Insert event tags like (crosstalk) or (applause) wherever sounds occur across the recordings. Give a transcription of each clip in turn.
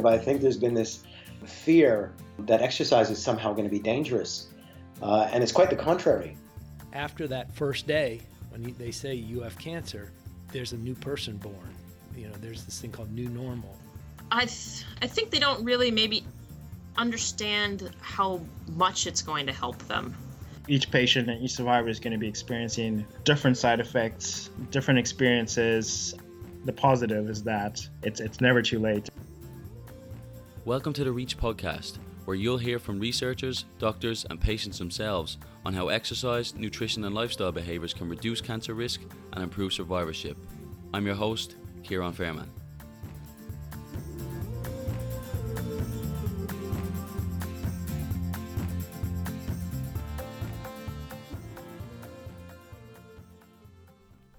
But I think there's been this fear that exercise is somehow going to be dangerous. Uh, and it's quite the contrary. After that first day, when they say you have cancer, there's a new person born. You know, there's this thing called new normal. I, th- I think they don't really maybe understand how much it's going to help them. Each patient and each survivor is going to be experiencing different side effects, different experiences. The positive is that it's, it's never too late. Welcome to the REACH podcast, where you'll hear from researchers, doctors, and patients themselves on how exercise, nutrition, and lifestyle behaviours can reduce cancer risk and improve survivorship. I'm your host, Ciaran Fairman.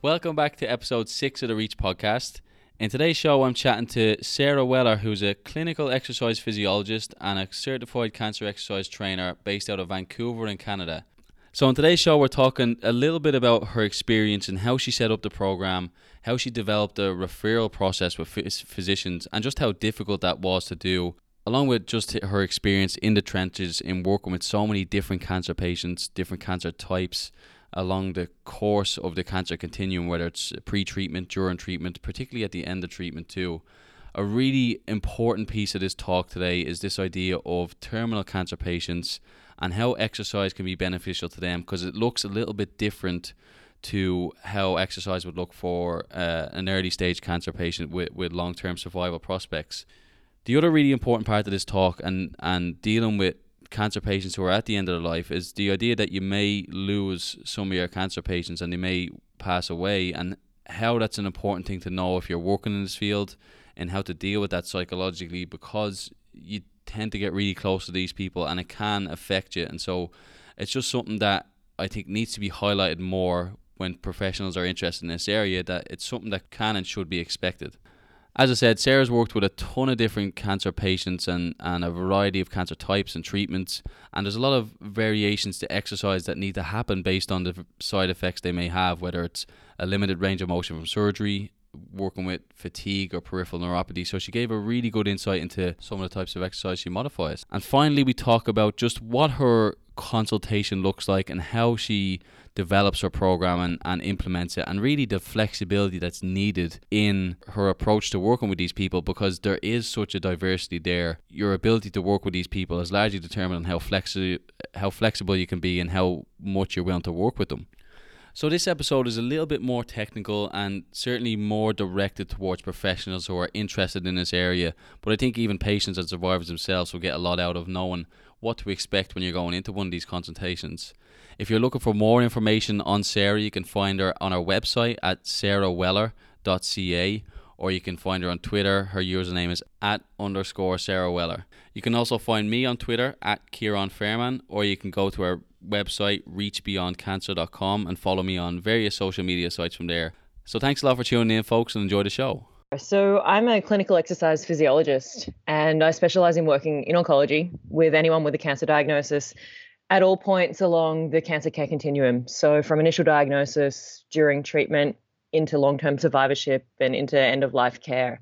Welcome back to episode 6 of the REACH podcast. In today's show, I'm chatting to Sarah Weller, who's a clinical exercise physiologist and a certified cancer exercise trainer based out of Vancouver in Canada. So, in today's show, we're talking a little bit about her experience and how she set up the program, how she developed the referral process with physicians, and just how difficult that was to do, along with just her experience in the trenches in working with so many different cancer patients, different cancer types, along the course of the cancer continuum, whether it's pre treatment, during treatment, particularly at the end of treatment, too. A really important piece of this talk today is this idea of terminal cancer patients and how exercise can be beneficial to them because it looks a little bit different to how exercise would look for uh, an early stage cancer patient with, with long term survival prospects. The other really important part of this talk and, and dealing with cancer patients who are at the end of their life is the idea that you may lose some of your cancer patients and they may pass away and how that's an important thing to know if you're working in this field and how to deal with that psychologically because you tend to get really close to these people and it can affect you. And so it's just something that I think needs to be highlighted more when professionals are interested in this area that it's something that can and should be expected as I said, Sarah's worked with a ton of different cancer patients and, and a variety of cancer types and treatments. And there's a lot of variations to exercise that need to happen based on the side effects they may have, whether it's a limited range of motion from surgery, working with fatigue or peripheral neuropathy. So she gave a really good insight into some of the types of exercise she modifies. And finally, we talk about just what her consultation looks like and how she develops her program and, and implements it and really the flexibility that's needed in her approach to working with these people because there is such a diversity there your ability to work with these people is largely determined on how flexi- how flexible you can be and how much you're willing to work with them so this episode is a little bit more technical and certainly more directed towards professionals who are interested in this area. But I think even patients and survivors themselves will get a lot out of knowing what to expect when you're going into one of these consultations. If you're looking for more information on Sarah, you can find her on our website at sarahweller.ca or you can find her on Twitter. Her username is at underscore Sarah Weller. You can also find me on Twitter at Ciaran Fairman or you can go to our website reachbeyondcancer.com and follow me on various social media sites from there. So thanks a lot for tuning in, folks, and enjoy the show. So, I'm a clinical exercise physiologist and I specialize in working in oncology with anyone with a cancer diagnosis at all points along the cancer care continuum. So, from initial diagnosis, during treatment, into long term survivorship, and into end of life care.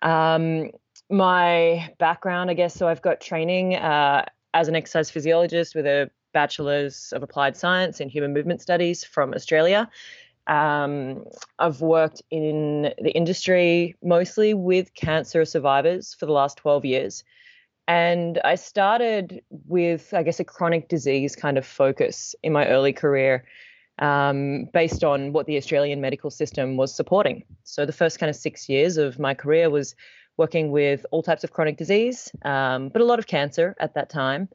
Um, my background, I guess, so I've got training uh, as an exercise physiologist with a bachelor's of applied science in human movement studies from Australia um, I've worked in the industry mostly with cancer survivors for the last 12 years. And I started with, I guess, a chronic disease kind of focus in my early career um, based on what the Australian medical system was supporting. So the first kind of six years of my career was working with all types of chronic disease, um, but a lot of cancer at that time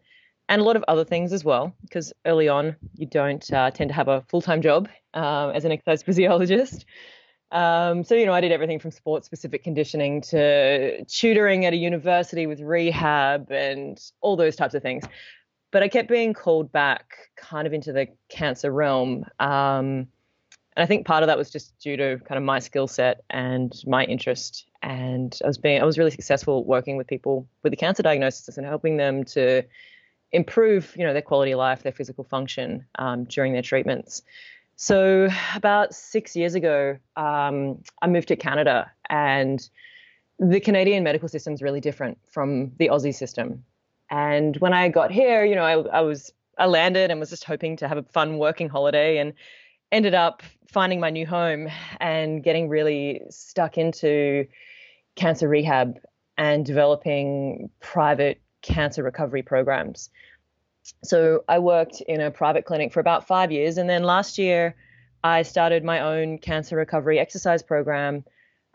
and a lot of other things as well, because early on you don't uh, tend to have a full time job um, as an exercise (laughs) physiologist. Um, so, you know, I did everything from sports specific conditioning to tutoring at a university with rehab and all those types of things. But I kept being called back kind of into the cancer realm. Um, and I think part of that was just due to kind of my skill set and my interest. And I was being, I was really successful working with people with the cancer diagnosis and helping them to improve, you know, their quality of life, their physical function um, during their treatments. So about six years ago, um, I moved to Canada, and the Canadian medical system is really different from the Aussie system. And when I got here, you know, I, I was I landed and was just hoping to have a fun working holiday and ended up finding my new home and getting really stuck into cancer rehab and developing private cancer recovery programs. So I worked in a private clinic for about five years. And then last year, I started my own cancer recovery exercise program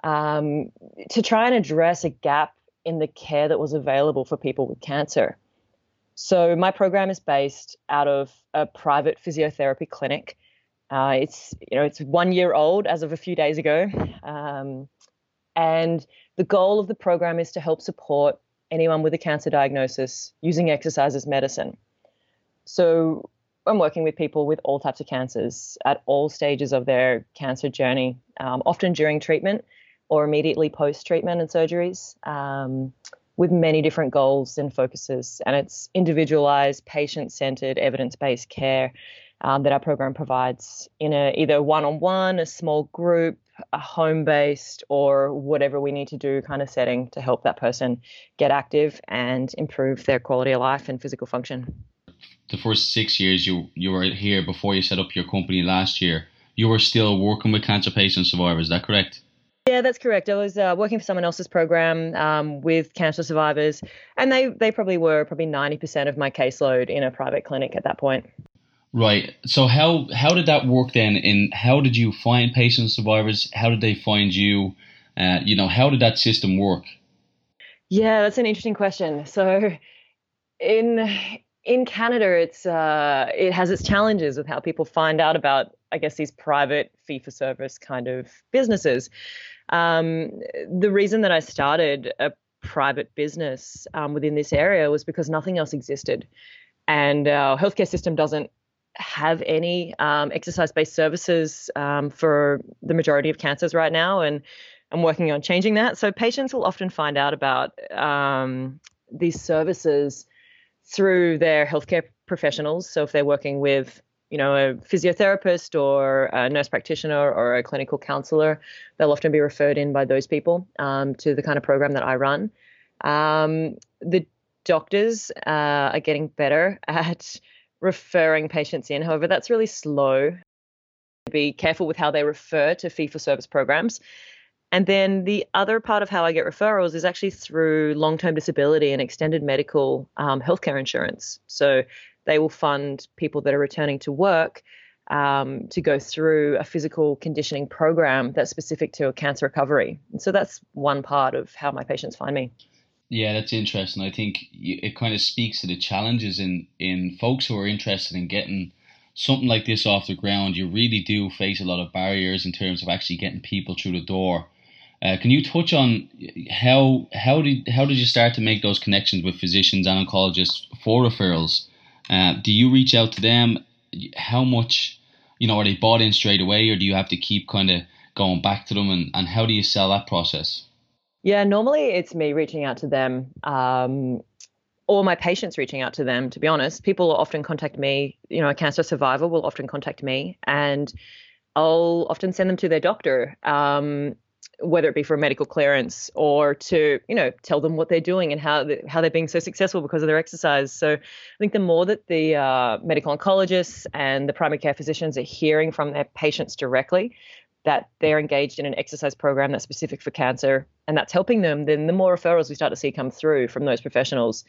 um, to try and address a gap in the care that was available for people with cancer. So my program is based out of a private physiotherapy clinic. Uh, it's you know it's one year old as of a few days ago, um, and the goal of the program is to help support anyone with a cancer diagnosis using exercise as medicine. So I'm working with people with all types of cancers at all stages of their cancer journey, um, often during treatment or immediately post treatment and surgeries, um, with many different goals and focuses. And it's individualized, patient centered, evidence based care um, that our program provides in a either one on one, a small group, a home based, or whatever we need to do kind of setting to help that person get active and improve their quality of life and physical function the first six years you you were here before you set up your company last year, you were still working with cancer patient survivors. Is that correct? Yeah, that's correct. I was uh, working for someone else's program um, with cancer survivors, and they they probably were probably ninety percent of my caseload in a private clinic at that point. Right. So how how did that work then? In how did you find patient survivors? How did they find you? Uh, you know, how did that system work? Yeah, that's an interesting question. So, in in Canada, it's uh, it has its challenges with how people find out about, I guess, these private fee for service kind of businesses. Um, the reason that I started a private business um, within this area was because nothing else existed, and our healthcare system doesn't have any um, exercise-based services um, for the majority of cancers right now, and I'm working on changing that. So patients will often find out about um, these services through their healthcare professionals. So if they're working with you know, a physiotherapist or a nurse practitioner or a clinical counselor, they'll often be referred in by those people um, to the kind of program that I run. Um, the doctors uh, are getting better (laughs) at referring patients in. However, that's really slow. Be careful with how they refer to fee for service programs. And then the other part of how I get referrals is actually through long term disability and extended medical um, healthcare insurance. So they will fund people that are returning to work um, to go through a physical conditioning program that's specific to a cancer recovery. And so that's one part of how my patients find me. Yeah, that's interesting. I think it kind of speaks to the challenges in, in folks who are interested in getting something like this off the ground. You really do face a lot of barriers in terms of actually getting people through the door uh, can you touch on how how did how did you start to make those connections with physicians and oncologists for referrals? Uh, do you reach out to them? How much, you know, are they bought in straight away, or do you have to keep kind of going back to them? And, and how do you sell that process? Yeah, normally it's me reaching out to them, um, or my patients reaching out to them. To be honest, people often contact me. You know, a cancer survivor will often contact me, and I'll often send them to their doctor. Um, whether it be for medical clearance or to you know tell them what they're doing and how they, how they're being so successful because of their exercise. So I think the more that the uh, medical oncologists and the primary care physicians are hearing from their patients directly that they're engaged in an exercise program that's specific for cancer and that's helping them, then the more referrals we start to see come through from those professionals.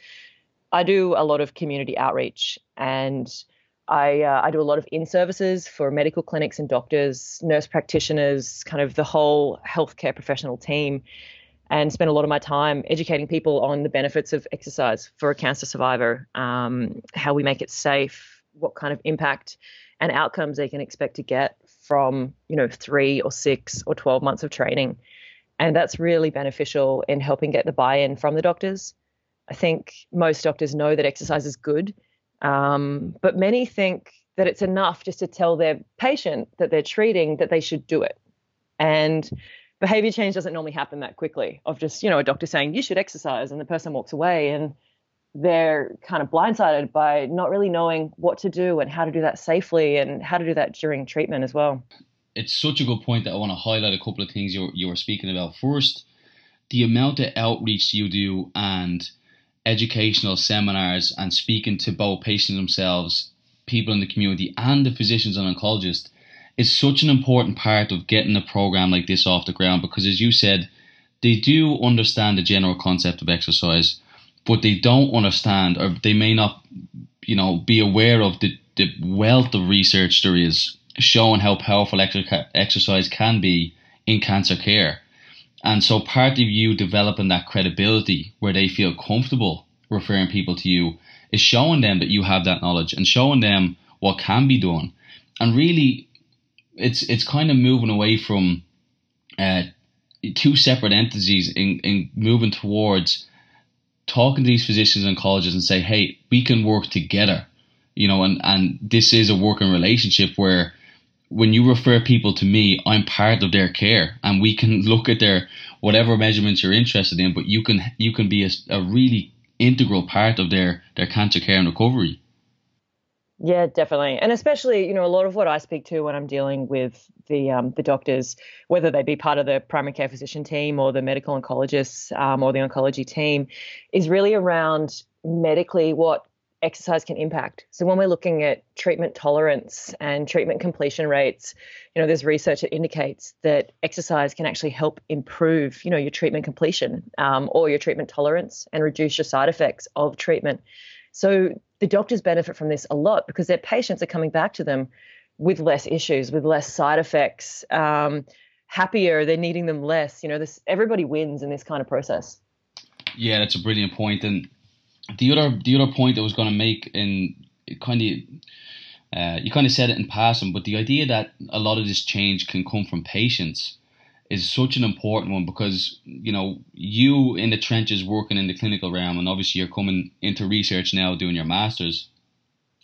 I do a lot of community outreach and I, uh, I do a lot of in services for medical clinics and doctors, nurse practitioners, kind of the whole healthcare professional team, and spend a lot of my time educating people on the benefits of exercise for a cancer survivor, um, how we make it safe, what kind of impact and outcomes they can expect to get from you know three or six or 12 months of training and that's really beneficial in helping get the buy-in from the doctors i think most doctors know that exercise is good um, but many think that it's enough just to tell their patient that they're treating that they should do it. And behavior change doesn't normally happen that quickly of just, you know, a doctor saying you should exercise and the person walks away and they're kind of blindsided by not really knowing what to do and how to do that safely and how to do that during treatment as well. It's such a good point that I want to highlight a couple of things you, you were speaking about. First, the amount of outreach you do and educational seminars and speaking to both patients themselves, people in the community, and the physicians and oncologists is such an important part of getting a program like this off the ground because, as you said, they do understand the general concept of exercise, but they don't understand or they may not, you know, be aware of the, the wealth of research there is showing how powerful exercise can be in cancer care. And so part of you developing that credibility where they feel comfortable referring people to you is showing them that you have that knowledge and showing them what can be done. And really it's it's kind of moving away from uh, two separate entities in, in moving towards talking to these physicians and colleges and say, hey, we can work together. You know, and, and this is a working relationship where when you refer people to me, I'm part of their care, and we can look at their whatever measurements you're interested in. But you can you can be a, a really integral part of their their cancer care and recovery. Yeah, definitely, and especially you know a lot of what I speak to when I'm dealing with the um, the doctors, whether they be part of the primary care physician team or the medical oncologists um, or the oncology team, is really around medically what exercise can impact. So when we're looking at treatment tolerance and treatment completion rates, you know, there's research that indicates that exercise can actually help improve, you know, your treatment completion um, or your treatment tolerance and reduce your side effects of treatment. So the doctors benefit from this a lot because their patients are coming back to them with less issues, with less side effects, um, happier. They're needing them less. You know, this everybody wins in this kind of process. Yeah, that's a brilliant point, and the other the other point I was going to make in kind of uh, you kind of said it in passing, but the idea that a lot of this change can come from patients is such an important one because you know you in the trenches working in the clinical realm, and obviously you're coming into research now doing your masters,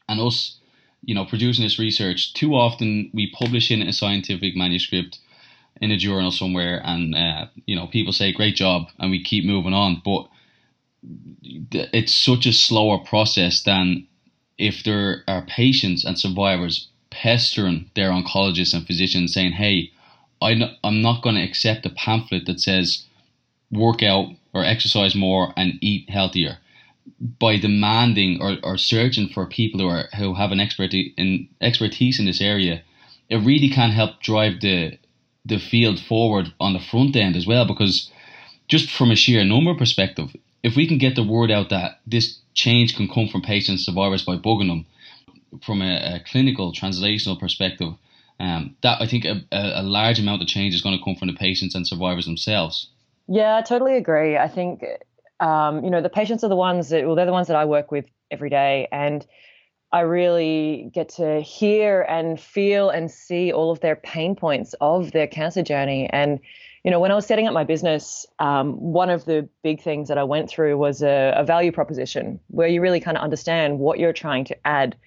and us, you know, producing this research. Too often we publish in a scientific manuscript in a journal somewhere, and uh, you know people say great job, and we keep moving on, but it's such a slower process than if there are patients and survivors pestering their oncologists and physicians saying, hey, I'm not going to accept a pamphlet that says work out or exercise more and eat healthier. By demanding or, or searching for people who are who have an expertise in expertise in this area, it really can help drive the the field forward on the front end as well because just from a sheer number perspective, if we can get the word out that this change can come from patients and survivors by bugging them from a, a clinical translational perspective, um, that I think a, a, large amount of change is going to come from the patients and survivors themselves. Yeah, I totally agree. I think um, you know the patients are the ones that well they're the ones that I work with every day, and I really get to hear and feel and see all of their pain points of their cancer journey and you know, when I was setting up my business, um, one of the big things that I went through was a, a value proposition where you really kind of understand what you're trying to add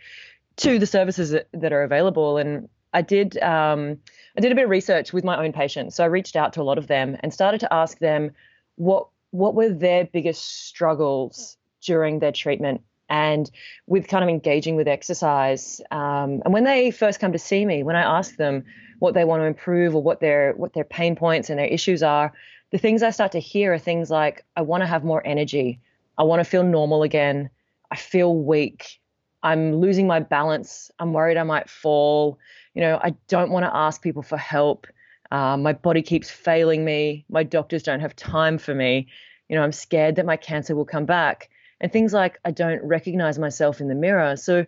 to the services that, that are available. And I did um, I did a bit of research with my own patients. So I reached out to a lot of them and started to ask them what what were their biggest struggles during their treatment and with kind of engaging with exercise. Um, and when they first come to see me, when I ask them what they want to improve or what their what their pain points and their issues are, the things I start to hear are things like I want to have more energy, I want to feel normal again, I feel weak, I'm losing my balance, I'm worried I might fall, you know, I don't want to ask people for help. Uh, my body keeps failing me. My doctors don't have time for me. You know, I'm scared that my cancer will come back and things like I don't recognize myself in the mirror. So,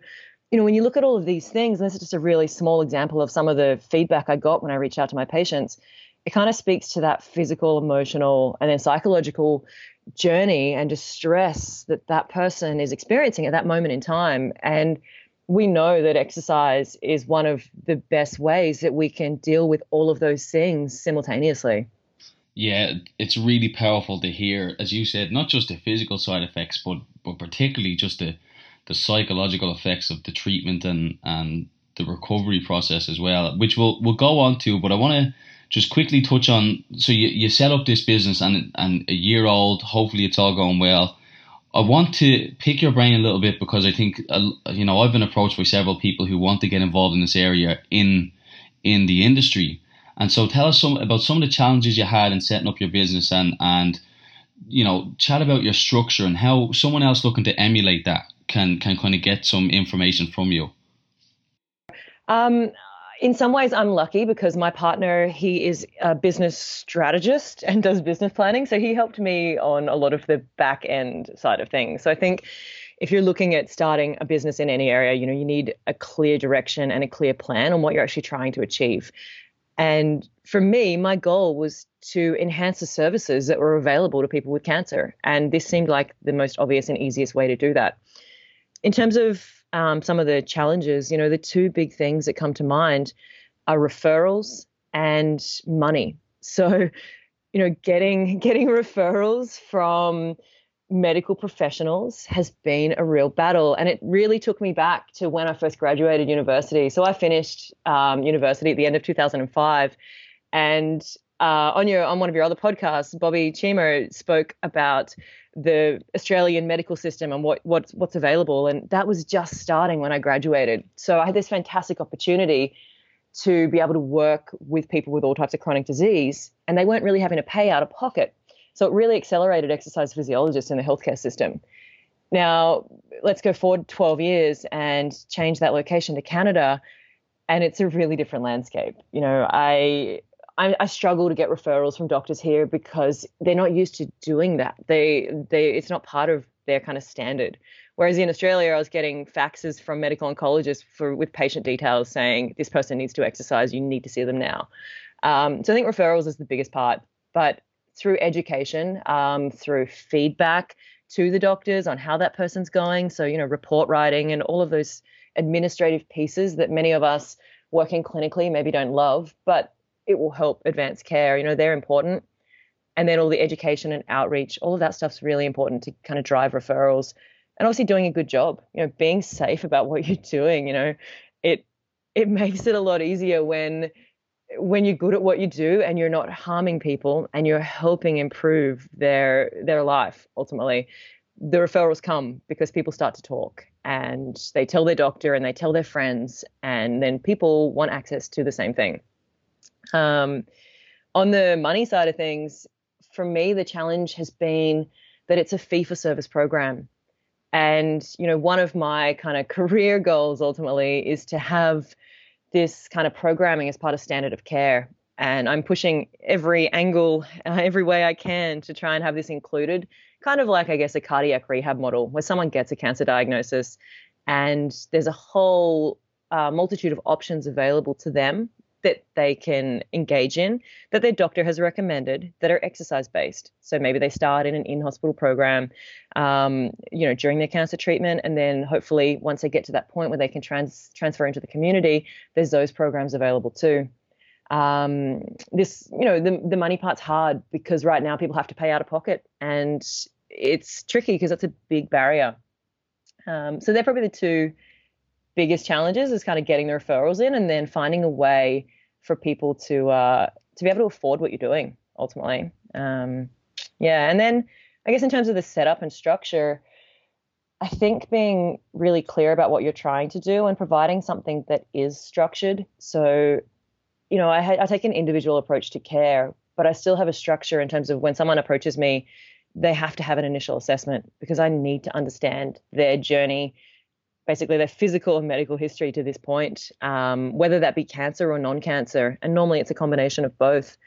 you know, when you look at all of these things, and this is just a really small example of some of the feedback I got when I reached out to my patients, it kind of speaks to that physical, emotional, and then psychological journey and distress that that person is experiencing at that moment in time. And we know that exercise is one of the best ways that we can deal with all of those things simultaneously yeah, it's really powerful to hear, as you said, not just the physical side effects, but but particularly just the the psychological effects of the treatment and and the recovery process as well, which we'll we'll go on to. But I want to just quickly touch on. So you you set up this business and and a year old. Hopefully, it's all going well. I want to pick your brain a little bit because I think uh, you know I've been approached by several people who want to get involved in this area in in the industry And so tell us some about some of the challenges you had in setting up your business and and you know chat about your structure and how someone else looking to emulate that can can kind of get some information from you. Um, in some ways, I'm lucky because my partner he is a business strategist and does business planning, so he helped me on a lot of the back end side of things. So I think if you're looking at starting a business in any area, you know, you need a clear direction and a clear plan on what you're actually trying to achieve. And for me, my goal was to enhance the services that were available to people with cancer. And this seemed like the most obvious and easiest way to do that. In terms of um, some of the challenges, you know, the two big things that come to mind are referrals and money. So, you know, getting getting referrals from medical professionals has been a real battle. And it really took me back to when I first graduated university. So I finished um, university at the end of 2005. And uh, on your on one of your other podcasts, Bobby Chimo spoke about the Australian medical system and what what's what's available. And that was just starting when I graduated. So I had this fantastic opportunity to be able to work with people with all types of chronic disease, and they weren't really having to pay out of pocket. So it really accelerated exercise physiologists in the healthcare system. Now, let's go forward 12 years and change that location to Canada, and it's a really different landscape. You know, I I, I, struggle to get referrals from doctors here because they're not used to doing that. They they it's not part of their kind of standard. Whereas in Australia, I was getting faxes from medical oncologists for with patient details saying this person needs to exercise. You need to see them now. Um, so I think referrals is the biggest part, but through education, um, through feedback to the doctors on how that person's going. So you know, report writing and all of those administrative pieces that many of us working clinically maybe don't love, but it will help advance care. You know, they're important. And then all the education and outreach, all of that stuff's really important to kind of drive referrals. And obviously doing a good job, you know, being safe (laughs) about what you're doing, you know, it it (laughs) makes it a lot easier when when you're good at what you do and you're not harming people and you're helping improve their their life ultimately the referrals come because people start to talk and they tell their doctor and they tell their friends and then people want access to the same thing um, on the money side of things, for me, the challenge has been that it's a fee for service program. And, you know, one of my kind of (laughs) career goals ultimately is to have this kind of programming as part of standard of care. And I'm pushing every angle, uh, (laughs) every way I can to try and have this included, kind of like, I guess, a cardiac rehab model where someone gets a cancer diagnosis and there's a whole uh, multitude of options available to them that they can engage in that their doctor has recommended that are exercise based. So maybe they start in an in hospital program, um, you know, during their cancer treatment, and then hopefully once they get to that point where they can trans- transfer into the community, there's those programs available too. Um, this, you know, the the money part's hard because right now people have to pay out of pocket, and it's tricky because that's a big barrier. Um, so they're probably the two biggest challenges is kind of getting the referrals in and then finding a way for people to uh, to be able to afford what you're doing ultimately. Um, yeah, and then I guess in terms of the setup and structure, I think being really clear about what you're trying to do and providing something that is structured. So, you know, I, I take an individual approach to care, but I still have a structure in terms of when someone approaches me, they have to have an initial assessment because I need to understand their journey basically their physical and medical history to this point, um, whether that be cancer or non-cancer, and normally it's a combination of both.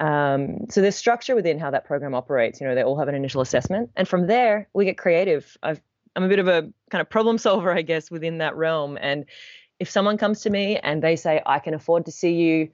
Um, so there's structure within how that program operates. You know, they all have an initial assessment, and from there we get creative. i am a bit of a kind of problem solver, I guess, within that realm. And if someone comes to me and they say, "I can afford to see you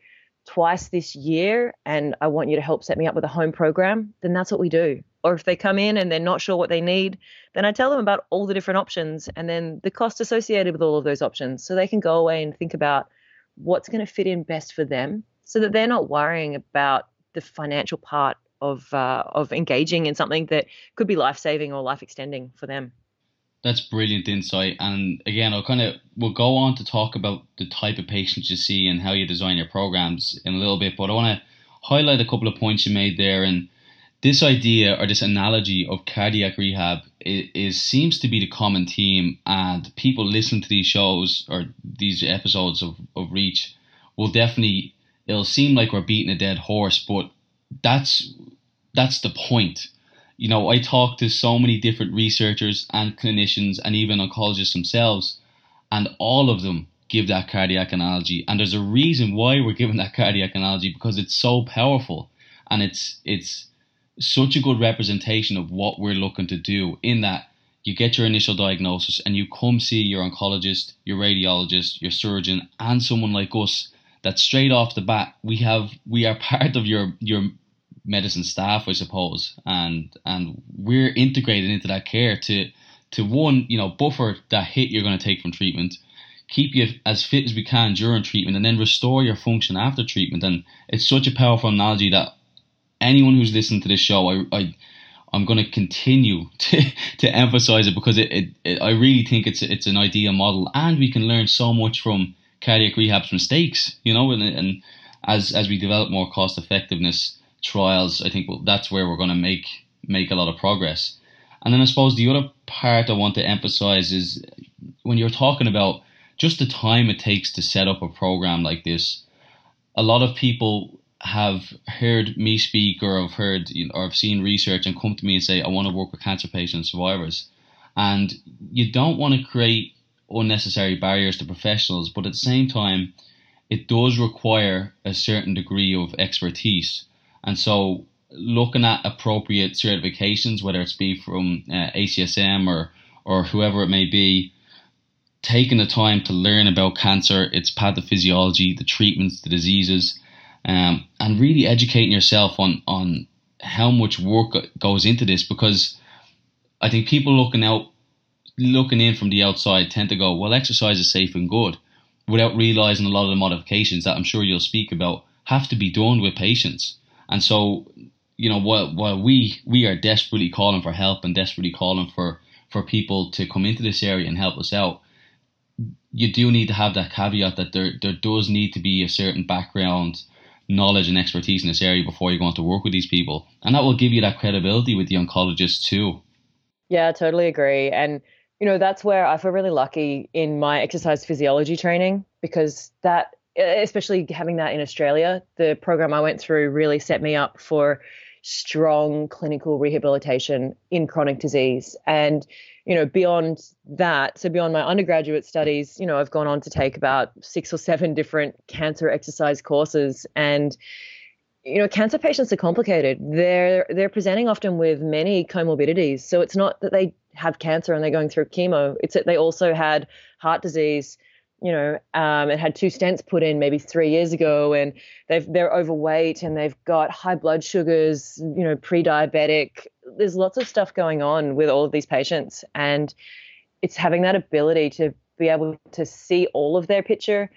twice this year, and I want you to help set me up with a home program," then that's what we do or if they come in and they're not sure what they need, then I tell them about all the different options and then the cost associated with all of those options so they can go away and think about what's going to fit in best for them so that they're not worrying about the financial part of uh, of engaging in something that could be life saving or life extending for them. That's brilliant insight, and again, I'll kind of we'll go on to talk about the type of patients you see and how you design your programs in a little bit. But I want to highlight a couple of points you made there, and this idea or this analogy of cardiac rehab is, is, seems to be the common theme and people listen to these shows or these episodes of, of reach will definitely it'll seem like we're beating a dead horse, but that's that's the point. You know, I talk to so many different researchers and clinicians and even oncologists themselves, and all of them give that cardiac analogy. And there's a reason why we're giving that cardiac analogy because it's so powerful and it's it's such a good representation of what we're looking to do in that you get your initial diagnosis and you come see your oncologist, your radiologist, your surgeon, and someone like us that straight off the bat we have we are (laughs) part of your your medicine staff, I suppose, and and we're integrated into that care to to one, you know, buffer that hit you're going to take from treatment, keep you as fit as we can during treatment, and then restore your function after treatment. And it's such a powerful analogy that anyone who's listening to this show, I, I I'm going to continue (laughs) to, to emphasize it because it, it, it, I really think it's it's an ideal model, and we can learn so much from cardiac rehab's mistakes. You know, and, and as as we develop more cost effectiveness trials, I think well, that's where we're going to make make a lot of progress. And then I suppose the other part I want to emphasize is when you're talking about just the time it takes to set up a program like this. A lot of people have heard me speak or have heard you know, or have seen research and come to me and say, I want to work with cancer patients survivors. And you don't want to create unnecessary barriers to professionals, but at the same time, it does require a certain degree of expertise. And so, looking at appropriate certifications, whether it's be from uh, ACSM or or whoever it may be, taking the time to learn about cancer, its pathophysiology, the treatments, the diseases, um, and really educating yourself on on how much work goes into this because I think people looking out looking in from the outside tend to go, well, exercise is safe and good, without realizing a lot of the modifications that I'm sure you'll speak about have to be done with patience. And so, you know, while while we we are desperately calling for help and desperately calling for for people to come into this area and help us out, you do need to have that caveat that there there does need to be a certain background knowledge and expertise in this area before you go on to work with these people. And that will give you that credibility with the oncologists too. Yeah, totally agree. And, you know, that's where I feel really lucky in my exercise physiology training because that, especially having that in Australia, the program I went through really set me up for strong clinical rehabilitation in chronic disease. And, you know, beyond that, so beyond my undergraduate studies, you know, I've gone on to take about six or seven different cancer exercise courses. And, you know, cancer patients are complicated. They're they're presenting often with many comorbidities. So it's not that they have cancer and they're going through chemo. It's that they also had heart disease, you know, um, and had two stents put in maybe three years ago, and they've they're overweight and they've got high blood sugars, you know, pre-diabetic. There's lots of stuff going on with all of these patients, and it's having that ability to be able to see all of their picture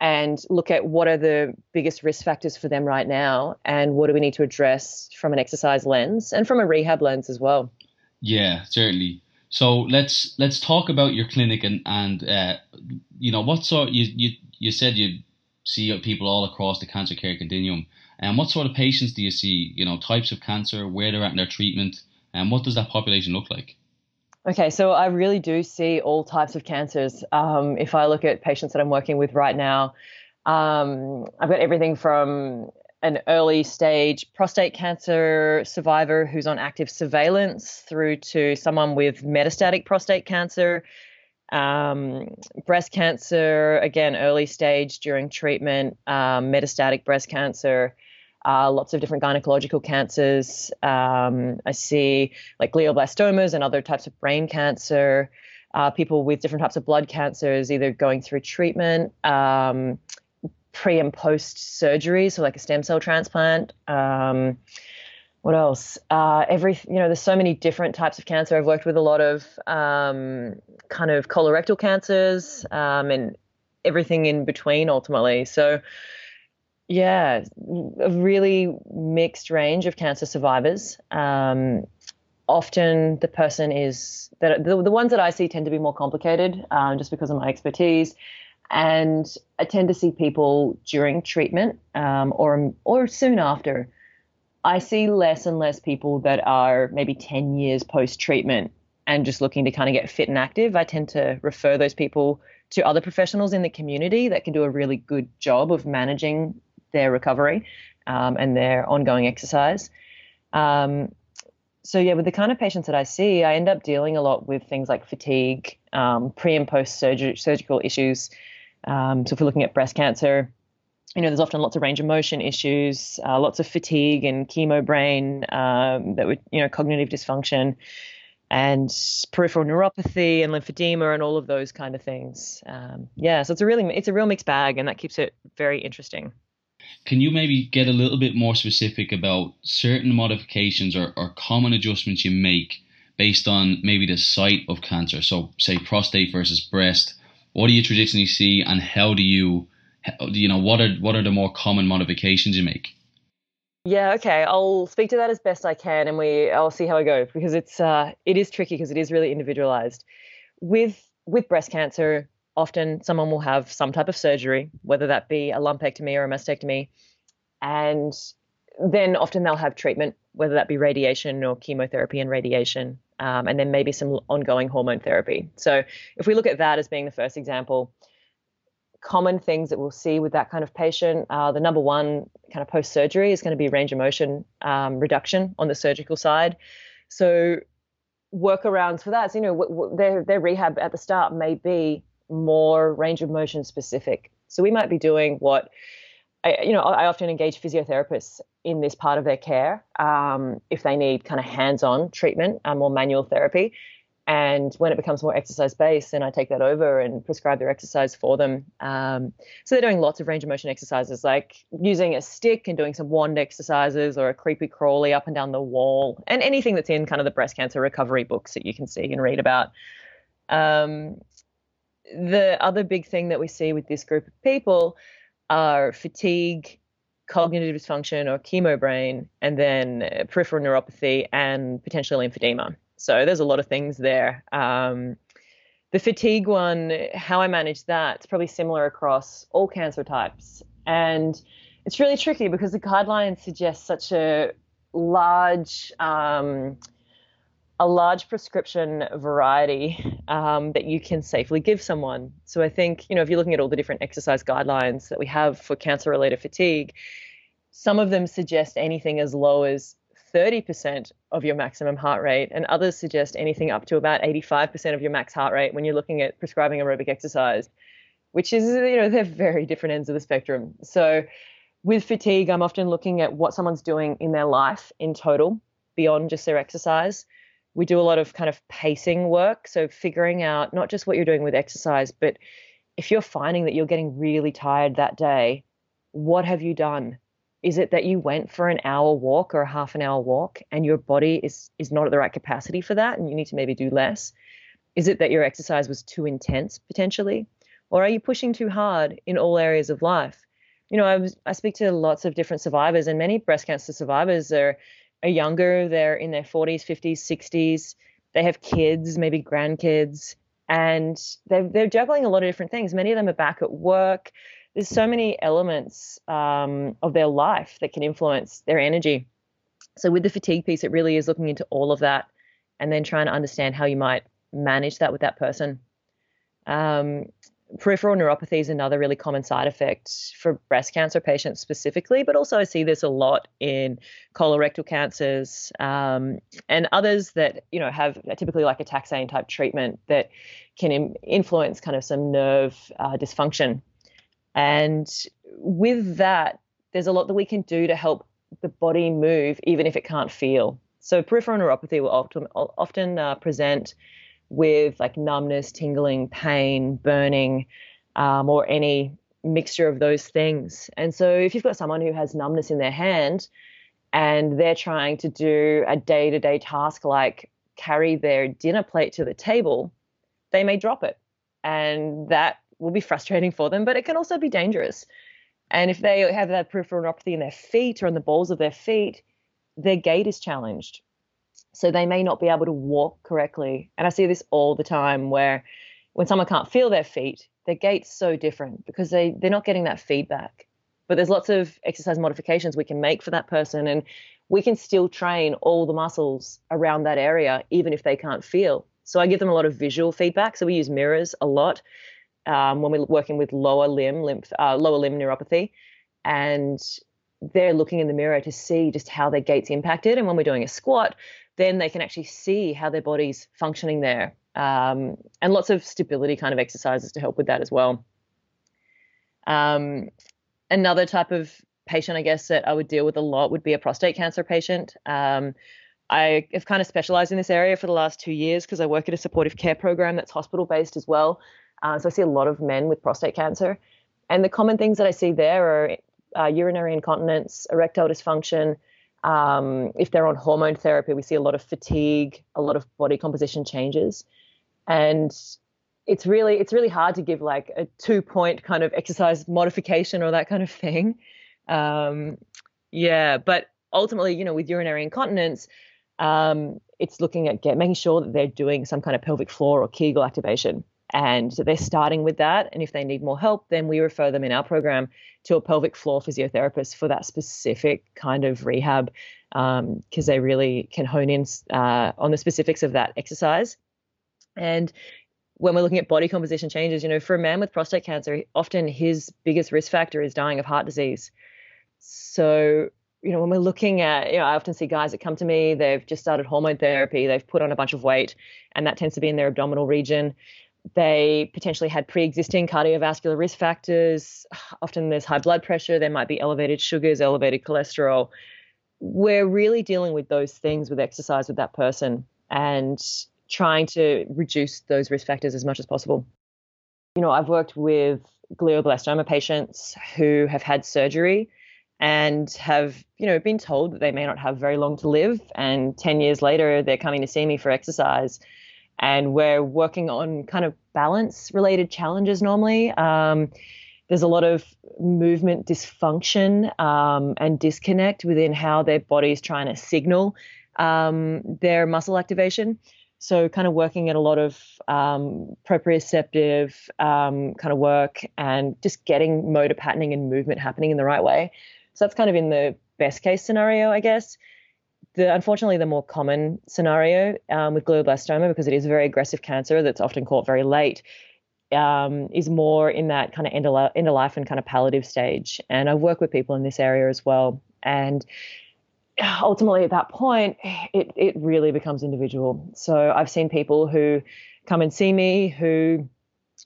and look at what are the biggest risk factors for them right now, and what do we need to address from an exercise lens and from a rehab lens as well. Yeah, certainly. So let's let's talk about your clinic and and uh, you know what sort you you you said you see people all across the cancer care continuum. And what sort of patients do you see? You know, types of cancer, where they're at in their treatment, and what does that population look like? Okay, so I really do see all types of cancers. Um, if I look at patients that I'm working with right now, um, I've got everything from an early stage prostate cancer survivor who's on active surveillance through to someone with metastatic prostate cancer, um, breast cancer, again, early stage during treatment, um, metastatic breast cancer. Uh, lots of different gynecological cancers. Um, I see like glioblastomas and other types of brain cancer. Uh, people with different types of blood cancers, either going through treatment, um, pre and post surgery, so like a stem cell transplant. Um, what else? Uh, every you know, there's so many different types of cancer. I've worked with a lot of um, kind of colorectal cancers um, and everything in between, ultimately. So, yeah, a really mixed range of cancer survivors. Um, often, the person is that the, the ones that I see tend to be more complicated, uh, just because of my expertise and I tend to see people during treatment um, or or soon after. I see less and less people that are maybe 10 years post treatment and just looking to kind of get fit and active. I tend to refer those people to other professionals in the community that can do a really good job of managing their recovery um, and their ongoing exercise. Um, so yeah, with the kind of patients that I see, I end up dealing a lot with things like fatigue, um, pre and post surgical issues. Um, so if we're looking at breast cancer, you know, there's often lots of range of motion issues, uh, lots of fatigue and chemo brain um, that would, you know, cognitive dysfunction and peripheral neuropathy and lymphedema and all of those kind of things. Um, yeah, so it's a really, it's a real mixed bag and that keeps it very interesting. Can you maybe get a little bit more specific about certain modifications or, or common adjustments you make based on maybe the site of cancer? So, say prostate versus breast. What do you traditionally see, and how do you, you know, what are what are the more common modifications you make? Yeah, okay. I'll speak to that as best I can, and we I'll see how I go because it's uh, it is tricky because it is really individualized. With with breast cancer, often someone will have some type of surgery, whether that be a lumpectomy or a mastectomy, and then often they'll have treatment, whether that be radiation or chemotherapy and radiation, um, and then maybe some ongoing hormone therapy. So if we look at that as being the first example, common things that we'll see with that kind of patient, uh, the number one kind of post surgery is going to be range of motion um, reduction on the surgical side. So workarounds for that, you know, w- w- their their rehab at the start may be more range of motion specific. So we might be doing what, I, you know, I often engage physiotherapists in this part of their care um, if they need kind of hands-on treatment, um, more manual therapy. And when it becomes more exercise based, then I take that over and prescribe their exercise for them. Um, so they're doing lots of range of motion exercises, like using a stick and doing some wand exercises or a creepy crawly up and down the wall, and anything that's in kind of the breast cancer recovery books that you can see and read about. Um, the other big thing that we see with this group of people are fatigue, cognitive dysfunction or chemo brain, and then peripheral neuropathy and potentially lymphedema. So there's a lot of things there. Um, the fatigue one, how I manage that, it's probably similar across all cancer types. And it's really tricky because the guidelines suggest such a large um, a large prescription variety um, that you can safely give someone. So I think, you know, if you're looking at all the different exercise guidelines that we have for cancer related fatigue, some of them suggest anything as low as 30% of your maximum heart rate, and others suggest anything up to about 85% of your max heart rate when you're looking at prescribing aerobic exercise, which is, you know, they're very different ends of the spectrum. So with fatigue, I'm often looking at what someone's doing in their life in total beyond just their exercise we do a lot of kind of pacing work. So figuring out not just what you're doing with exercise, but if you're finding that you're getting really tired that day, what have you done? Is it that you went for an hour walk or a half an hour walk and your body is is not at the right capacity for that and you need to maybe do less? Is it that your exercise was too intense potentially? Or are you pushing too hard in all areas of life? You know, I was I speak to lots of different survivors and many breast cancer survivors are are younger, they're in their 40s, 50s, 60s, they have kids, maybe grandkids, and they're, they're juggling a lot of different things. Many of them are back at work. There's so many elements um, of their life that can influence their energy. So, with the fatigue piece, it really is looking into all of that and then trying to understand how you might manage that with that person. Um, peripheral neuropathy is another really common side effect for breast cancer patients specifically, but also I see this a lot in colorectal cancers um, and others that you know have typically like a taxane type treatment that can Im- influence kind of some nerve uh, dysfunction. And with that, there's a lot that we can do to help the body move, even if it can't feel. So peripheral neuropathy will often often uh, present with like numbness, tingling, pain, burning, um, or any mixture of those things. And so if you've got someone who has numbness in their hand and they're trying to do a day to day task like carry their dinner plate to the table, they may drop it. And that will be frustrating for them, but it can also be dangerous. And if they have that peripheral neuropathy in their feet or in the balls of their feet, their gait is challenged so they may not be able to walk correctly. And I see this all the time where when someone can't feel their feet, their gait's so different because they, they're not getting that feedback. But there's lots of exercise modifications we can make for that person, and we can still train all the muscles around that area, even if they can't feel. So I give them a lot of visual feedback. So we use mirrors a lot um, when we're working with lower limb lymph, uh, lower limb neuropathy, and they're looking in the mirror to see just how their gait's impacted. And when we're doing a squat, then they can actually see how their body's functioning there. Um, and lots of stability kind of exercises to help with that as well. Um, another type of patient, I guess, that I would deal with a lot would be a prostate cancer patient. Um, I have kind of specialized in this area for the last two years because I work at a supportive care program that's hospital based as well. Uh, so I see a lot of men with prostate cancer. And the common things that I see there are uh, urinary incontinence, erectile dysfunction. Um, if they're on hormone therapy, we see a lot of fatigue, a lot of body composition changes, and it's really it's really hard to give like a two point kind of exercise modification or that kind of thing. Um, yeah, but ultimately, you know, with urinary incontinence, um, it's looking at get making sure that they're doing some kind of pelvic floor or Kegel activation and they're starting with that. And if they need more help, then we refer them in our program to a pelvic floor physiotherapist for that specific kind of rehab because um, they really can hone in uh, on the specifics of that exercise. And when we're looking at body composition changes, you know, for a man with prostate cancer, often his biggest risk factor is dying of heart disease. So, you know, when we're looking at, you know, I often see guys that come to me, they've just started hormone therapy, they've put on a bunch of weight, and that tends to be in their abdominal region they potentially had pre-existing cardiovascular risk factors. Often there's high blood pressure, there might be elevated sugars, elevated cholesterol. We're really dealing with those things with exercise with that person and trying to reduce those risk factors as much as possible. You know, I've worked with glioblastoma patients who have had surgery and have, you know, been told that they may not have very long to live and 10 years later they're coming to see me for exercise and we're working on kind of balance related challenges normally. Um, there's a lot of movement dysfunction um, and disconnect within how their body is trying to signal um, their muscle activation. So, kind of working at a lot of um, proprioceptive um, kind of work and just getting motor patterning and movement happening in the right way. So, that's kind of in the best case scenario, I guess the unfortunately the more common scenario um, with glioblastoma because it is a very aggressive cancer that's often caught very late um, is more in that kind of end of, end of life and kind of palliative stage. And i work with people in this area as well. And ultimately at that point it, it really becomes individual. So i've seen people who come and see me who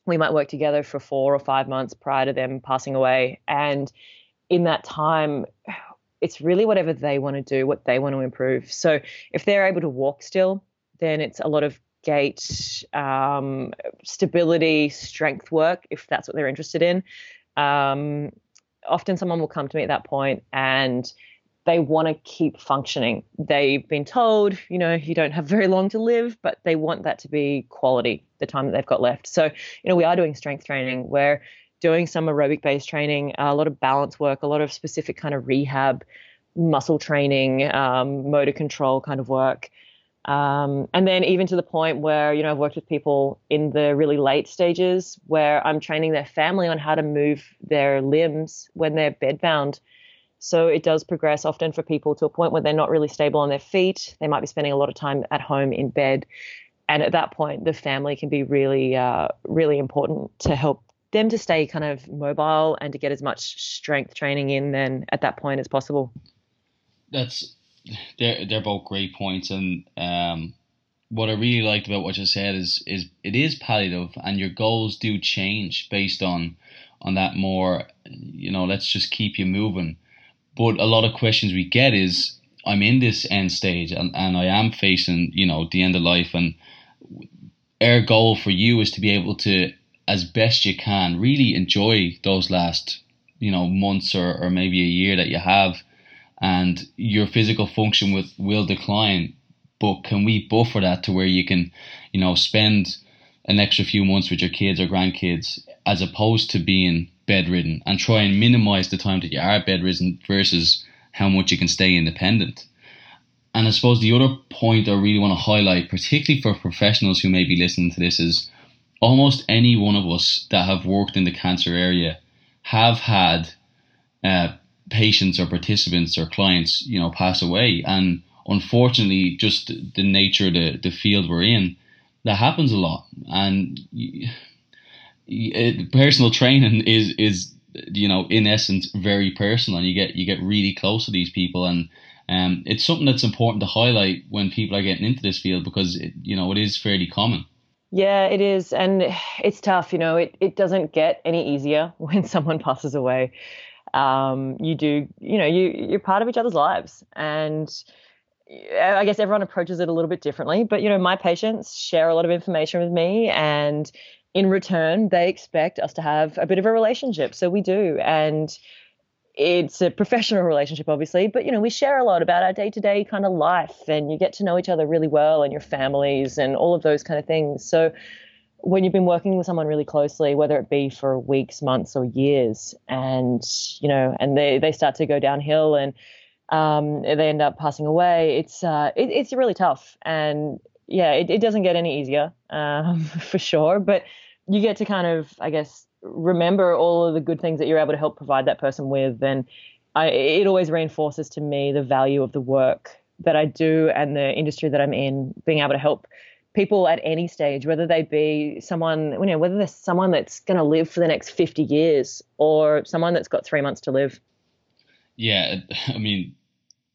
we might work together for four or five months prior to them passing away. And in that time it's really whatever they want to do, what they want to improve. So if they're able to walk still, then it's a lot of gait, um, stability, strength work, if that's what they're interested in. Um, often someone will come to me at that point and they want to keep functioning. They've been told, you know, you don't have (laughs) very long to live, but they want that to be quality, the time that they've got left. So, you know, we are doing strength training where doing some aerobic based training, a lot of balance work, a lot of specific kind of rehab, muscle training, um, motor control kind of work. Um, and then even to the point where, you know, I've worked with people in the really late stages where I'm training their family on how to move their limbs when they're bedbound. So it does progress often for people to a point where they're not really stable on their feet. They might be spending a lot of time at home in bed. And at that point, the family can be really, uh, really important to help them to stay kind of mobile and to get as much strength training in then at that point as possible. That's they're they're both great points, and um, what I really liked about what you said is is it is palliative, and your goals do change based on on that more. You know, let's just keep you moving. But a lot of questions we get is, I'm in this end stage, and, and I am facing you know the end of life, and our goal for you is to be able to as best you can, really enjoy those last, you know, months or, or maybe a year that you have and your physical function with will decline. But can we buffer that to where you can, you know, spend an extra few months with your kids or grandkids as opposed to being bedridden and try and minimize the time that you are bedridden versus how much you can stay independent. And I suppose the other point I really want to highlight, particularly for professionals who may be listening to this, is almost any one of us that have worked in the cancer area have had uh, patients or participants or clients, you know, pass away. And unfortunately, just the nature of the, the field we're in, that happens a lot. And it, personal training is is you know, in essence, very personal, and you get you get really close to these people, and um, it's something that's important to highlight when people are getting into this field because it, you know it is fairly common. Yeah, it is, and it's tough. You know, it it doesn't get any easier (laughs) when someone passes away. Um, you do, you know, you you're part of each other's lives, and I guess everyone approaches it a little bit differently. But you know, my patients share a lot of information with me, and in return, they expect us to have a bit of a relationship. So we do. And it's a professional relationship, obviously, but you know, we share a lot about our day to day kind of life and you get to know each other really well and your families and all of those kind of things. So when you've been working with someone really closely, whether it be for weeks, months, or years, and you know, and they, they start to go downhill and um, they end up passing away, it's uh, it, it's really tough. And yeah, it, it doesn't get any easier um, (laughs) for sure. But you get to kind of, I guess, remember all of the good things that you're able to help provide that person with. And I, it always reinforces to me the value of the work that I do and the industry that I'm in, being able to help people at any stage, whether they be someone, you know, whether they're someone that's going to live for the next 50 years or someone that's got three months to live. Yeah, I mean,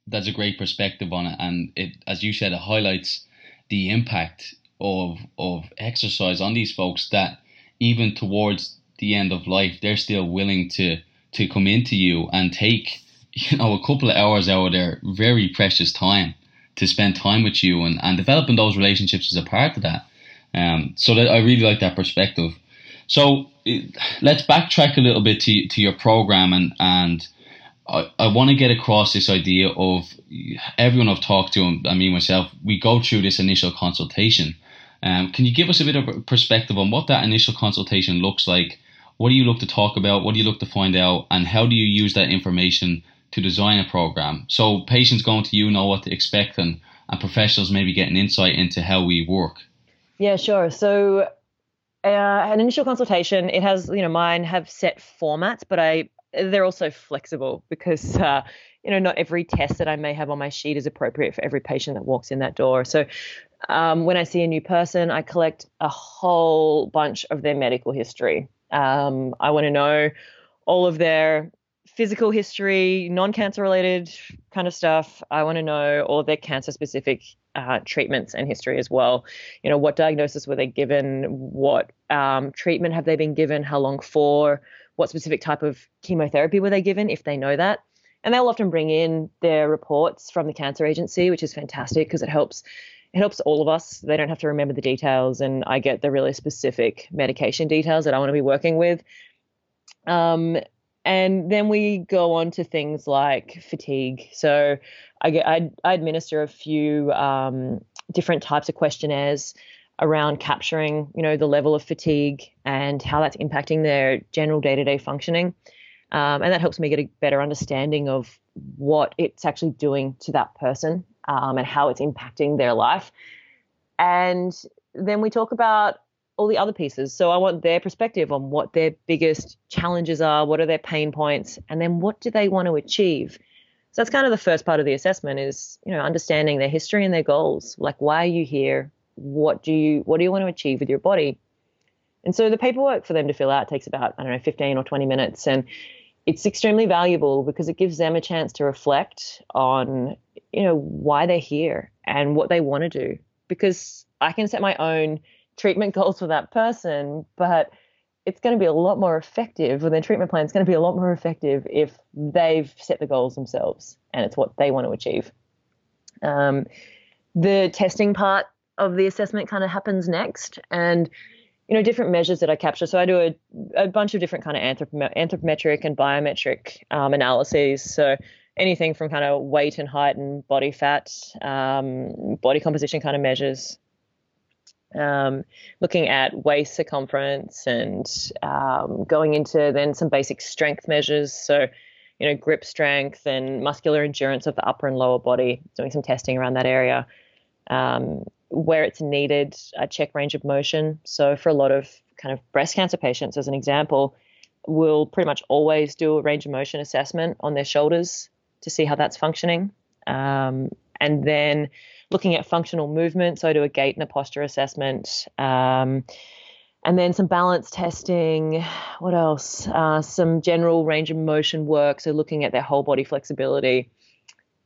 that's a great perspective on it. And it, as you said, it highlights the impact of of exercise on these folks that even towards the end of life they're still willing to to come into you and take you know a couple of hours out of their very precious time to spend time with you and, and developing those relationships is a part of that um, so that I really like that perspective so it, let's backtrack a little bit to, to your program and and I, I want to get across this idea of everyone I've talked to, and I mean myself, we go through this initial consultation. Um, can you give us a bit of perspective on what that initial consultation looks like? What do you look to talk about? What do you look to find out? And how do you use that information to design a program? So patients going to you know what to expect and, and professionals maybe get an insight into how we work. Yeah, sure. So uh, an initial consultation, it has, you know, mine have set formats, but I they're also flexible because uh, you know not every test that I may have on my sheet is appropriate for every patient that walks in that door. So um, when I see a new person, I collect a whole bunch of their medical history. Um, I want to know all of their physical history, non-cancer related kind of stuff. I want to know all their cancer specific uh, treatments and history as well. You know, what diagnosis were they given? What um, treatment have they been given? How long for? what specific type of chemotherapy were they given if they know that. And they'll often bring in their reports from the cancer agency, which is fantastic because it helps it helps all of us. They don't have to remember the details, and I get the really specific medication details that I want to be working with. Um, and then we go on to things like fatigue. So I get I, I administer a few um, different types of questionnaires around capturing, you know, the level of fatigue and how that's impacting their general day-to-day functioning. Um, and that helps me get a better understanding of what it's actually doing to that person um, and how it's impacting their life. And then we talk about all the other pieces. So I want their perspective on what their biggest challenges are, what are their pain points, and then what do they want to achieve. So that's kind of the first part of the assessment is, you know, understanding their history and their goals. Like, why are you here? what do you what do you want to achieve with your body and so the paperwork for them to fill out takes about i don't know 15 or 20 minutes and it's extremely valuable because it gives them a chance to reflect on you know why they're here and what they want to do. Because i can set my own treatment goals for that person but it's going to be a lot more effective or their treatment plan is going to be a lot more effective if they've set the goals themselves and it's what they want to achieve. Um, the testing part of the assessment kind of happens next and you know different measures that i capture. So i do a, a bunch of different kind of anthrop- anthropometric and biometric um, analyses. So anything from kind of weight and height and body fat um, body composition kind of measures. Um, looking at waist circumference and um, going into then some basic strength measures. So you know grip strength and muscular endurance of the upper and lower body doing some testing around that area. Um, where it's needed, I check range of motion. So for a lot of kind of breast cancer patients, as an example, we'll pretty much always do a range of motion assessment on their shoulders to see how that's functioning. Um, and then looking at functional movement, so I do a gait and a posture assessment. Um, and then some balance testing. What else? Uh, some general range of motion work, so looking at their whole body flexibility,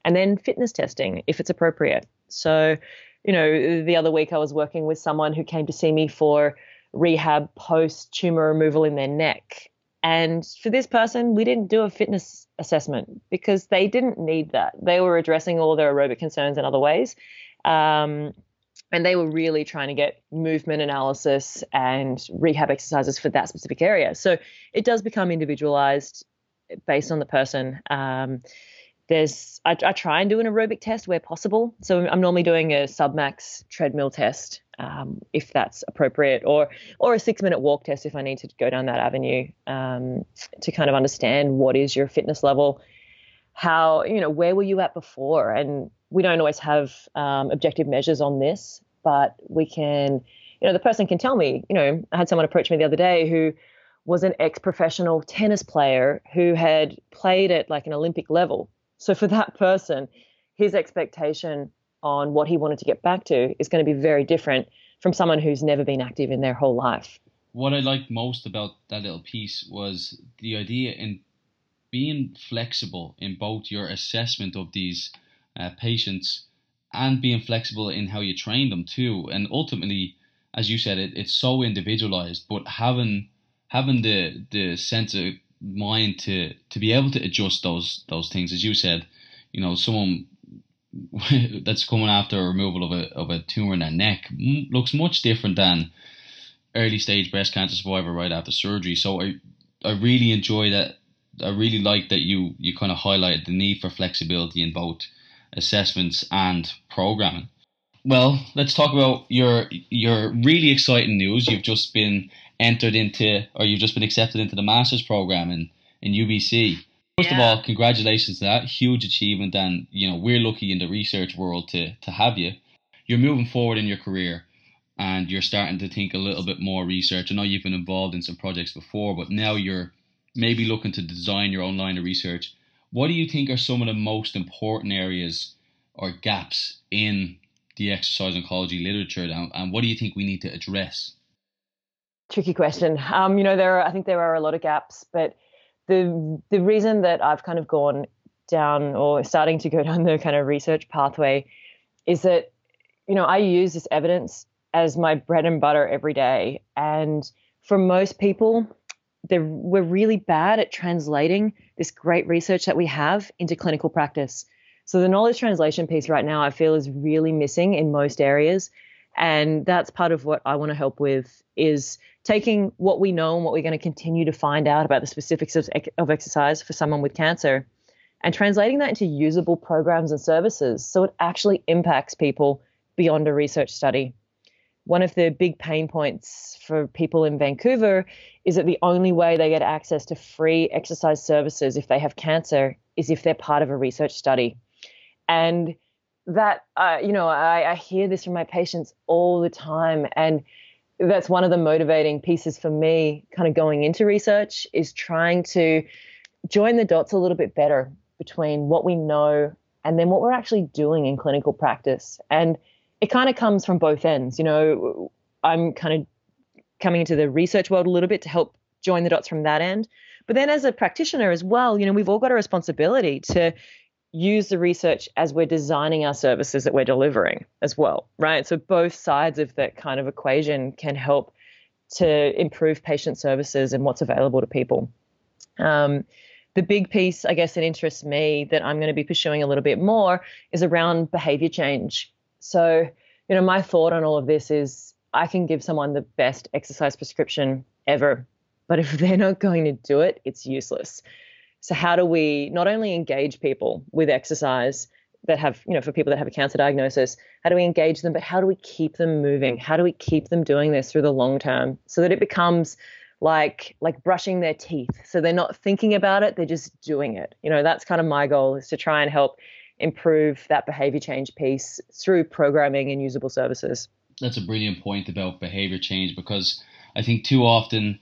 and then fitness testing if it's appropriate. So, you know, the other week I was working with someone who came to see me for rehab post tumor removal in their neck. And for this person, we didn't do a fitness assessment because they didn't need that. They were addressing all their aerobic concerns in other ways. Um, and they were really trying to get movement analysis and rehab exercises for that specific area. So it does become individualized based on the person. Um, there's I, I, try and do an aerobic test where possible. So I'm normally doing a submax treadmill test um, if that's appropriate, or or a six minute walk test if I need to go down that avenue um, to kind of understand what is your fitness level, how you know where were you at before, and we don't always have um, objective measures on this, but we can, you know, the person can tell me. You know, I had someone approach me the other day who was an ex-professional tennis player who had played at like an Olympic level. So for that person, his expectation on what he wanted to get back to is going to be very different from someone who's never been active in their whole life. What I liked most about that little piece was the idea in being flexible in both your assessment of these uh, patients and being flexible in how you train them too. And ultimately, as you said, it, it's so individualized, but having having the the sense of mind to to be able to adjust those those things, as you said, you know, someone (laughs) that's coming after a removal of a of a tumor in their neck looks much different than early stage breast cancer survivor right after surgery. So I I really enjoy that. I really like that you you kind of highlighted the need for flexibility in both assessments and programming. Well, let's talk about your your really exciting news. You've just been entered into, or you've just been accepted into the master's program in in UBC. First yeah. of all, congratulations to that huge achievement, and you know we're lucky in the research world to to have you. You're moving forward in your career, and you're starting to think a little bit more research. I know you've been involved in some projects before, but now you're maybe looking to design your own line of research. What do you think are some of the most important areas or gaps in the exercise oncology literature, and, and what do you think we need to address? Tricky question. Um, you know, there are, I think there are a lot of gaps, but the the reason that I've kind of gone down or starting to go (laughs) down the kind of research pathway is that you know I use this evidence as my bread and butter every day, and for most people, we're really bad at translating this great research that we have into clinical practice. So the knowledge translation piece right now, I feel, is really missing in most areas, and that's part of what I want to help with is taking what we know and what we're going to continue to find out about the specifics of, of exercise for someone with cancer and translating that into usable programs and services so it actually impacts people beyond a research study. One of the big pain points for people in Vancouver is that the only way they get access to free exercise services if they have cancer is if they're part of a research study. And that, uh, you know, I, I hear this from my patients all the time. And that's one of the motivating pieces for me kind of going into research is trying to join the dots a little bit better between what we know and then what we're actually doing in clinical practice and it kind of comes from both ends you know i'm kind of coming into the research world a little bit to help join the dots from that end but then as a practitioner as well you know we've all got a responsibility to use the research as we're designing our services that we're delivering as well, right? So both sides of that kind of equation can help to improve patient services and what's available to people. Um, the big piece, I guess, that interests me that I'm going to be pursuing a little bit more is around behavior change. So, you know, my thought on all of this is I can give someone the best exercise prescription ever, but if (laughs) they're not going to do it, it's useless. So how do we not only engage people with exercise that have, you know, for people that have a cancer diagnosis, how do we engage them, but how do we keep them moving? How do we keep them doing this through the long term so that it becomes like like brushing their teeth. So they're not thinking about it, they're just doing it. You know, that's kind of my goal is to try and help improve that behavior change piece through programming and usable services. That's a brilliant point about behavior change because I think too often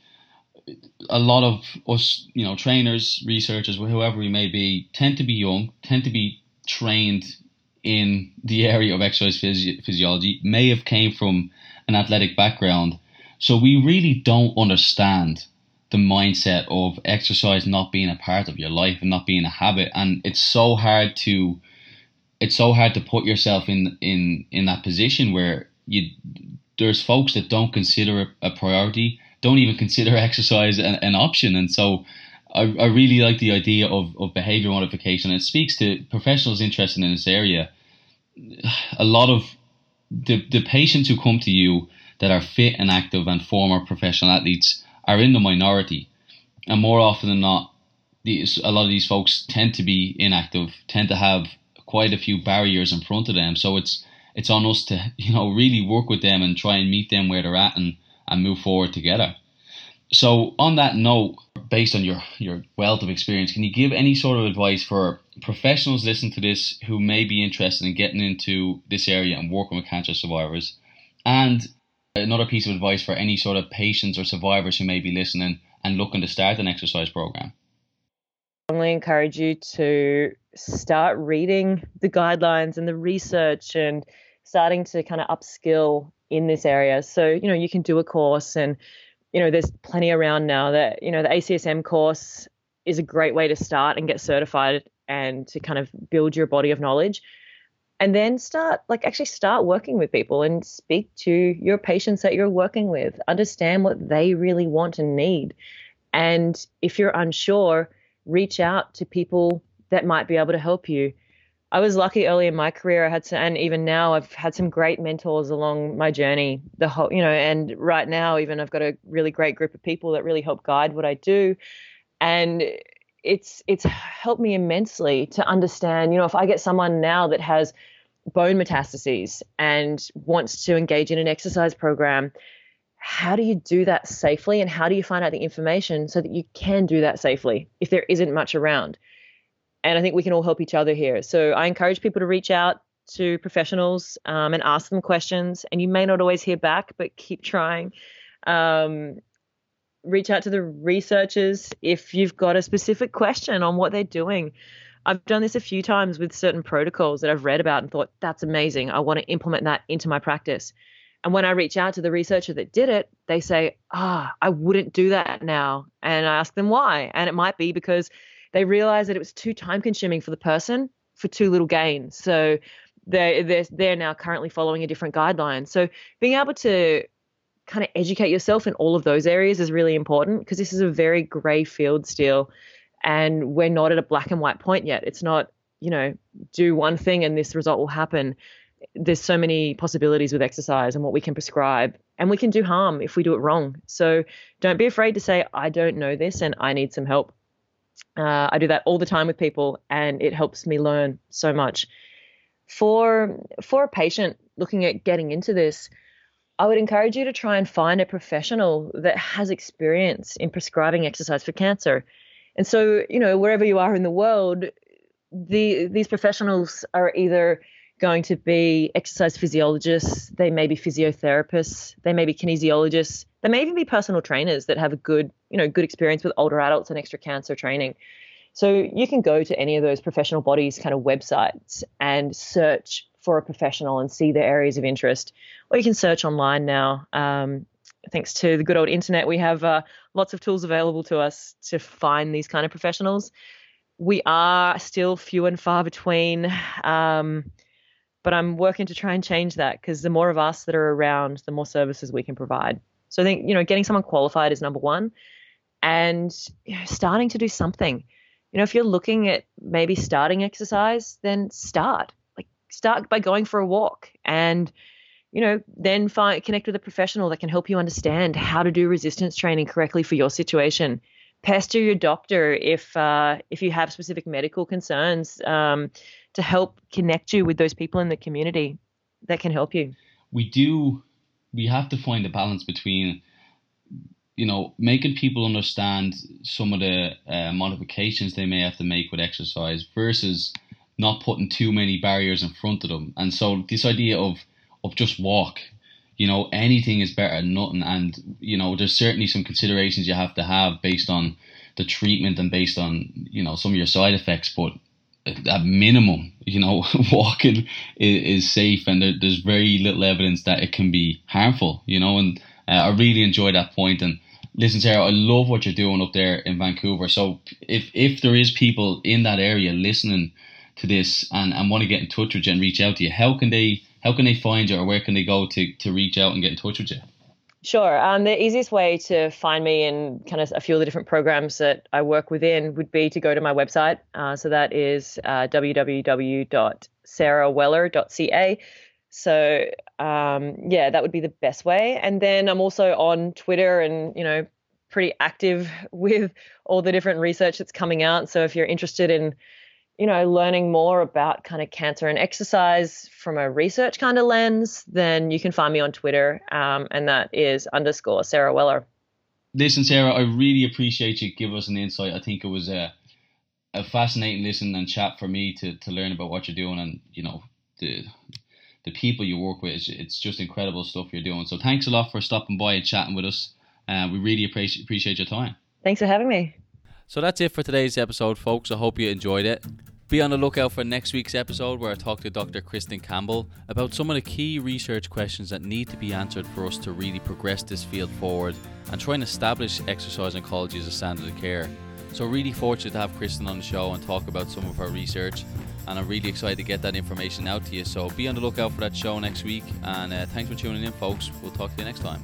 a lot of us, you know, trainers, researchers, whoever we may be, tend to be young, tend to be trained in the area of exercise physi- physiology, may have came from an athletic background. So we really don't understand the mindset of exercise not being a part of your life and not being a habit and it's so hard to it's so hard to put yourself in in in that position where you there's folks that don't consider it a priority don't even consider (laughs) exercise an, an option. And so I, I really like the idea of, of behavior modification. It speaks to professionals interested in this area. (sighs) A lot of the, the patients who come to you that are fit and active and former professional athletes are in the minority, and more often than not, these a lot of these folks tend to be inactive, tend to have quite a few barriers in front of them. So it's it's on us to (laughs) you know really work with them and try and meet them where they're at and and move forward together. So on that note, based on your your wealth of experience, can you give any sort of advice for professionals listening to this who may be interested in getting into this area and working with cancer survivors, and Another piece of advice for any sort of patients or survivors who may be listening and looking to start an exercise program? I strongly encourage you to start reading the guidelines and the research and starting to kind of upskill in this area. So, you know, you can do a course and, you know, there's plenty around now that, you know, the ACSM course is a great way to start and get certified and to kind of build your body of knowledge. And then start like actually start working with people and speak to your patients that you're working with. Understand what they really want and need. And if you're unsure reach out to people that might be able to help you i was lucky early in my career i had some and even now i've had some great mentors along my journey the whole you know and right now even i've got a really great group of people that really help guide what i do and it's it's helped me immensely to understand you know if i get someone now that has bone metastases and wants to engage in an exercise program, how do you do that safely and how do you find out the information so that you can do that safely if there isn't much around? And I think we can all help each other here. So I encourage people to reach out to professionals um, and ask them questions. And you may not always hear back, but keep trying. Um, reach out to the researchers if you've got a specific question on what they're doing. I've done this a few times with certain protocols that I've read about and thought, that's amazing. I want to implement that into my practice. And when I reach out to the researcher that did it, they say, ah, I wouldn't do that now. And I ask them why. And it might be because they realized that it was too time consuming for the person for too little gain. So they're, they're, they're now currently following a different guideline. So being able to kind of educate yourself in all of those areas is really important because this is a very gray field still and we're not at a black and white point yet. It's not, you know, do one thing and this result will happen. There's so many possibilities with exercise and what we can prescribe, and we can do harm if we do it wrong. So don't be afraid to say, I don't know this and I need some help. Uh, I do that all the time with people, and it helps me learn so much. For for a patient looking at getting into this, I would encourage you to try and find a professional that has experience in prescribing exercise for cancer. And so, you know, wherever you are in the world, the these professionals are either going to be exercise physiologists, they may be physiotherapists, they may be kinesiologists, they may even be personal trainers that have a good, you know, good experience with older adults and extra cancer training. So you can go to any of those professional bodies kind of websites and search for a professional and see their areas of interest. Or you can search online now. Um, thanks to the good old internet, we have uh, lots of tools available to us to find these kind of professionals. We are still few and far between, um, but I'm working to try and change that because the more of us that are around, the more services we can provide. So I think you know, getting someone qualified is number one, and you know, starting to do something. You know, if you're looking at maybe starting exercise, then start. Like start by going for a walk and you know, then find connect with a professional that can help you understand how to do resistance training correctly for your situation. Pester your doctor if uh, if you have specific medical concerns um, to help connect you with those people in the community that can help you. We do. We have to find a balance between, you know, making people understand some of the uh, modifications they may have to make with exercise versus not putting too many barriers in front of them. And so this idea of of just walk. You know, anything is better than nothing. And, you know, there's certainly some considerations you have to have based on the treatment and based on, you know, some of your side effects. But at minimum, you know, (laughs) walking is, is safe and there, there's very little evidence that it can be harmful, you know, and Uh, I really enjoy that point. and listen, Sarah, I love what you're doing up there in Vancouver. So if if there is people in that area listening to this and, and want to get in touch with you and reach out to you, how can they how can they find you or where can they go to, to reach out and get in touch with you? Sure. Um, the easiest way to find me in kind of a few of the different programs that I work within would be to go to my website. Uh, so that is uh, www.sarahweller.ca. So um, yeah, that would be the best way. And then I'm also on Twitter and you know pretty active (laughs) with all the different research that's coming out. So if you're interested in you know, learning more about kind of cancer and exercise from a research kind of lens, then you can find me on Twitter, um, and that is underscore Sarah Weller. Listen, Sarah, I really appreciate you give us an insight. I think it was a a fascinating listen and chat for me to, to learn about what you're doing and you know the the people you work with. It's, it's just incredible stuff you're doing. So thanks a lot for stopping by and chatting with us. Uh, we really appreciate appreciate your time. Thanks for having me. So that's it for today's episode, folks. I hope you enjoyed it. Be on the lookout for next week's episode where I talk to Dr. Kristin Campbell about some of the key research questions that need to be answered for us to really progress this field forward and try and establish exercise oncology as a standard of care. So, really fortunate to have Kristin on the show and talk about some of her research. And I'm really excited to get that information out to you. So, be on the lookout for that show next week. And uh, thanks for tuning in, folks. We'll talk to you next time.